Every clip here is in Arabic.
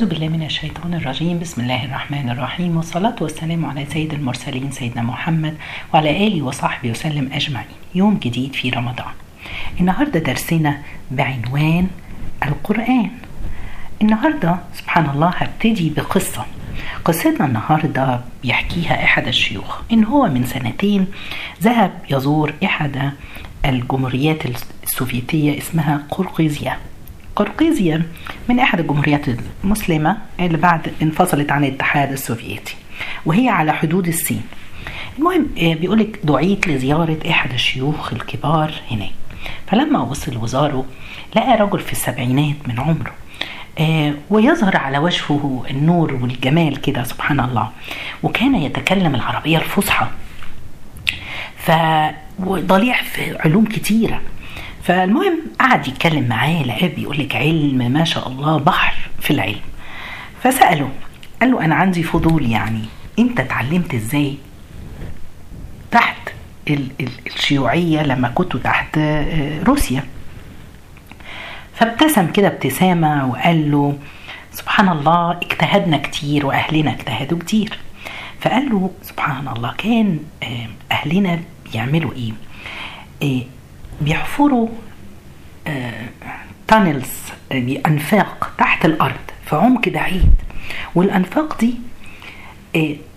أعوذ بالله من الشيطان الرجيم. بسم الله الرحمن الرحيم. والصلاة والسلام على سيد المرسلين سيدنا محمد وعلى آله وصحبه وسلم أجمعين. يوم جديد في رمضان. النهاردة درسنا بعنوان القرآن. النهاردة سبحان الله هبتدي بقصة. قصتنا النهاردة بيحكيها أحد الشيوخ. إن هو من سنتين ذهب يزور أحد الجمهوريات السوفيتية اسمها قرقيزيا قرقيزيا من أحد الجمهوريات المسلمة اللي بعد انفصلت عن الاتحاد السوفيتي وهي على حدود الصين. المهم بيقول لك دعيت لزيارة أحد الشيوخ الكبار هناك. فلما وصل وزاره لقى رجل في السبعينات من عمره ويظهر على وجهه النور والجمال كده سبحان الله وكان يتكلم العربية الفصحى. فضليع في علوم كتيرة. فالمهم قعد يتكلم معاه لقاه بيقول لك علم ما شاء الله بحر في العلم. فسأله قال له أنا عندي فضول يعني أنت اتعلمت إزاي؟ تحت ال- ال- الشيوعية لما كنتوا تحت روسيا. فابتسم كده ابتسامة وقال له سبحان الله اجتهدنا كتير وأهلنا اجتهدوا كتير. فقال له سبحان الله كان أهلنا بيعملوا إيه؟ بيحفروا تانلز بأنفاق تحت الأرض في عمق بعيد. والأنفاق دي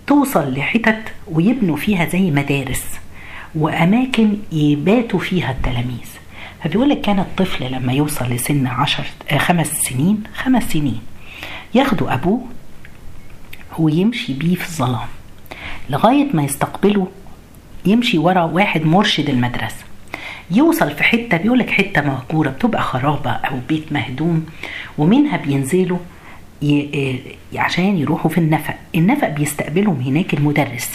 توصل لحتت ويبنوا فيها زي مدارس وأماكن يباتوا فيها التلاميذ. فبيقول لك كان الطفل لما يوصل لسن عشر خمس سنين خمس سنين ياخدوا أبوه ويمشي بيه في الظلام لغاية ما يستقبله يمشي ورا واحد مرشد المدرسة. يوصل في حتة بيقول لك حتة مهجورة بتبقى خرابة أو بيت مهدوم ومنها بينزلوا ي... عشان يروحوا في النفق. النفق بيستقبلهم هناك المدرس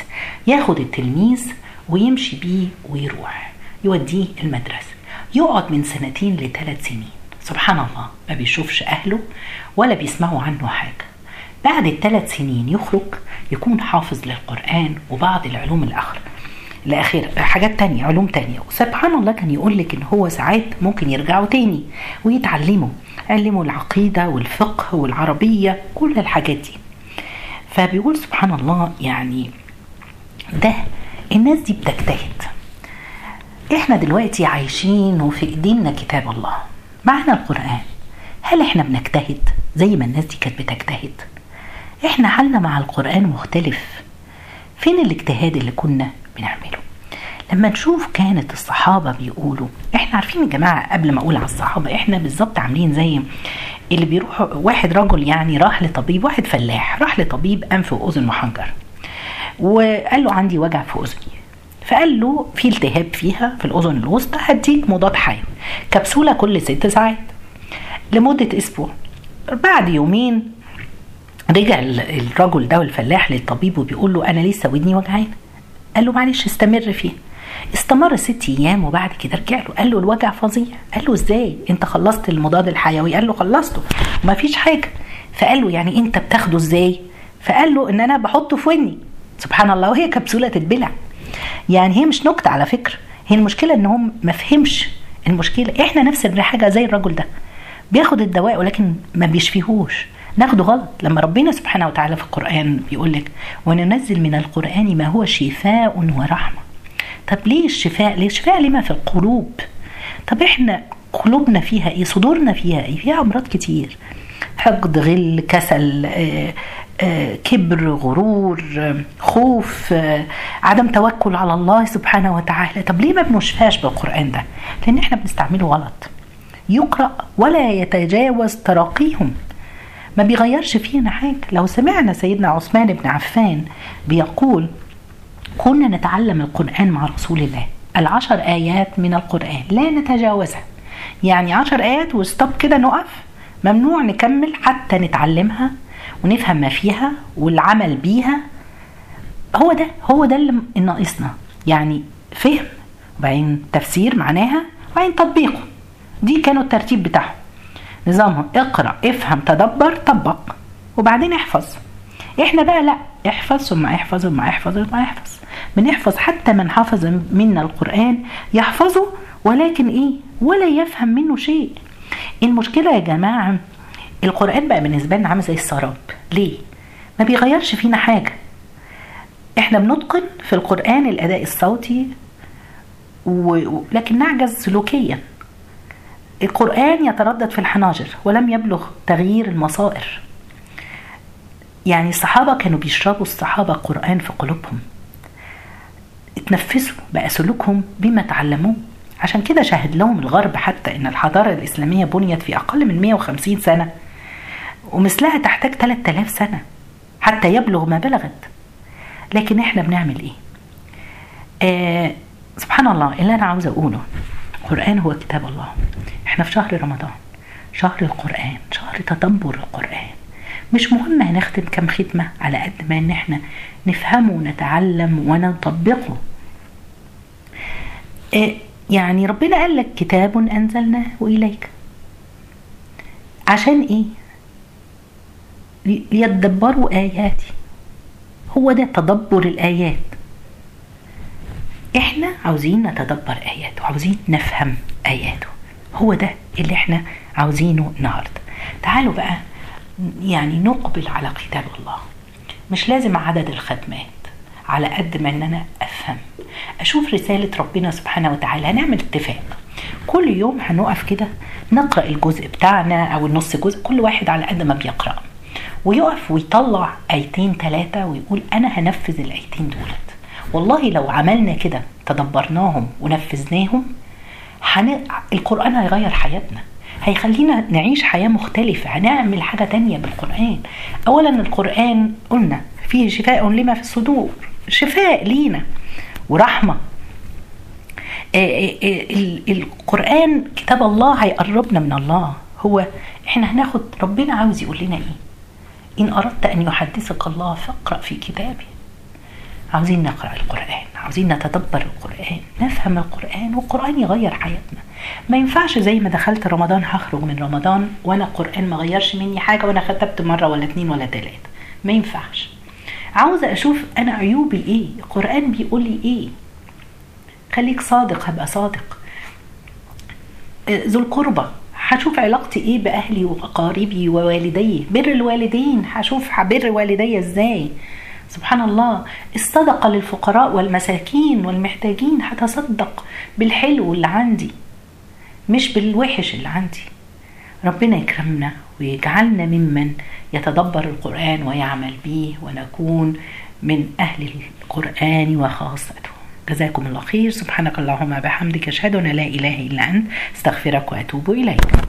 ياخد التلميذ ويمشي بيه ويروح يوديه المدرسة. يقعد من سنتين لثلاث سنين. سبحان الله ما بيشوفش أهله ولا بيسمعوا عنه حاجة. بعد الثلاث سنين يخرج يكون حافظ للقرآن وبعض العلوم الاخرى لاخره حاجات تانية علوم تانية. وسبحان الله كان يقول لك إن هو ساعات ممكن يرجعوا تاني ويتعلموا. علموا العقيدة والفقه والعربية كل الحاجات دي. فبيقول سبحان الله يعني ده الناس دي بتجتهد. إحنا دلوقتي عايشين وفي إيدينا كتاب الله. معنا القرآن. هل إحنا بنجتهد زي ما الناس دي كانت بتجتهد؟ إحنا حالنا مع القرآن مختلف. فين الاجتهاد اللي كنا؟ بنعمله. لما نشوف كانت الصحابة بيقولوا إحنا عارفين يا جماعة قبل ما أقول على الصحابة إحنا بالظبط عاملين زي اللي بيروح واحد رجل يعني راح لطبيب واحد فلاح راح لطبيب انف واذن وحنجر وقال له عندي وجع في أذني. فقال له في التهاب فيها في الأذن الوسطى هديك مضاد حيوي كبسولة كل ست ساعات. لمدة أسبوع. بعد يومين رجع الرجل ده الفلاح للطبيب وبيقول له أنا لسه ودني وجعانة. قال له معلش استمر فيه. استمر ست أيام وبعد كده رجع له. قال له الوجع فظيع. قال له إزاي؟ أنت خلصت المضاد الحيوي. قال له خلصته. وما فيش حاجة. فقال له يعني أنت بتاخده إزاي؟ فقال له إن أنا بحطه في ودني. سبحان الله. وهي كبسولة تتبلع. يعني هي مش نكتة على فكرة. هي المشكلة إن هم ما فهمش المشكلة. إحنا نفس الحاجة زي الرجل ده. بياخد الدواء ولكن ما بيشفيهوش. ناخده غلط. لما ربنا سبحانه وتعالى في القرآن بيقول لك وننزل من القرآن ما هو شفاء ورحمة. طب ليه الشفاء؟ ليه الشفاء لما في القلوب؟ طب إحنا قلوبنا فيها إيه؟ صدورنا فيها إيه؟ فيها أمراض كتير. حقد غل كسل آآ آآ كبر غرور خوف عدم توكل على الله سبحانه وتعالى. طب ليه ما بنشفاش بالقرآن ده؟ لأن إحنا بنستعمله غلط. يقرأ ولا يتجاوز تراقيهم. ما بيغيرش فينا حاجة. لو سمعنا سيدنا عثمان بن عفان بيقول كنا نتعلم القرآن مع رسول الله. العشر آيات من القرآن. لا نتجاوزها يعني عشر آيات وستوب كده نقف ممنوع نكمل حتى نتعلمها ونفهم ما فيها والعمل بيها. هو ده هو ده اللي ناقصنا. يعني فهم وبعدين تفسير معناها وبعدين تطبيقه. دي كانوا الترتيب بتاعهم. نظامهم. اقرأ افهم تدبر طبق وبعدين احفظ. إحنا بقى لا احفظ ثم احفظ ثم احفظ ثم احفظ. بنحفظ حتى من حفظ منا القرآن يحفظه ولكن إيه؟ ولا يفهم منه شيء. المشكلة يا جماعة القرآن بقى بالنسبة لنا عامل زي السراب. ليه؟ ما بيغيرش فينا حاجة. إحنا بنتقن في القرآن الأداء الصوتي و... لكن نعجز سلوكيا. القرآن يتردد في الحناجر ولم يبلغ تغيير المصائر. يعني الصحابة كانوا بيشربوا الصحابة قرآن في قلوبهم. اتنفسوا بقى سلوكهم بما تعلموه. عشان كده شهد لهم الغرب حتى إن الحضارة الإسلامية بنيت في أقل من 150 سنة ومثلها تحتاج 3000 سنة حتى يبلغ ما بلغت. لكن إحنا بنعمل إيه؟ آه سبحان الله اللي أنا عاوزه أقوله القرآن هو كتاب الله. إحنا في شهر رمضان شهر القرآن شهر تدبر القرآن. مش مهم هنختم كم ختمه على قد ما إن إحنا نفهمه ونتعلم ونطبقه. آه يعني ربنا قال لك كتاب أنزلناه اليك عشان إيه؟ ليتدبروا آياتي. هو ده تدبر الآيات. إحنا عاوزين نتدبر آياته عاوزين نفهم آياته. هو ده اللي إحنا عاوزينه النهاردة. تعالوا بقى يعني نقبل على كتاب الله. مش لازم عدد الختمات على قد ما إن أنا أفهم. أشوف رسالة ربنا سبحانه وتعالى هنعمل اتفاق. كل يوم هنقف كده نقرأ الجزء بتاعنا أو النص جزء كل واحد على قد ما بيقرأ. ويقف ويطلع آيتين ثلاثة ويقول أنا هنفذ الآيتين دولت. والله لو عملنا كده تدبرناهم ونفذناهم حن... القرآن هيغير حياتنا. هيخلينا نعيش حياة مختلفة. هنعمل حاجة تانية بالقرآن. أولا القرآن قلنا فيه شفاء لما في الصدور. شفاء لينا. ورحمة. القرآن كتاب الله هيقربنا من الله. هو إحنا هناخد ربنا عاوز يقول لنا إيه؟ إن أردت أن يحدثك الله فاقرأ في كتابه عاوزين نقرأ القرآن عاوزين نتدبر القرآن نفهم القرآن والقرآن يغير حياتنا. ما ينفعش زي ما دخلت رمضان هخرج من رمضان وأنا القرآن ما غيرش مني حاجة وأنا ختمت مرة ولا اتنين ولا تلاتة. ما ينفعش. عاوزة أشوف أنا عيوبي إيه؟ القرآن بيقول لي إيه؟ خليك صادق هبقى صادق. ذو القربى هشوف علاقتي إيه بأهلي وأقاربي ووالدي؟ بر الوالدين. هشوف بر والدي إزاي؟ سبحان الله. الصدقة للفقراء والمساكين والمحتاجين هتصدق بالحلو اللي عندي مش بالوحش اللي عندي. ربنا يكرمنا ويجعلنا ممن يتدبر القرآن ويعمل به ونكون من أهل القرآن وخاصته. جزاكم الله خير. سبحانك اللهم بحمدك أشهد أن لا إله إلا أنت أستغفرك وأتوب إليك.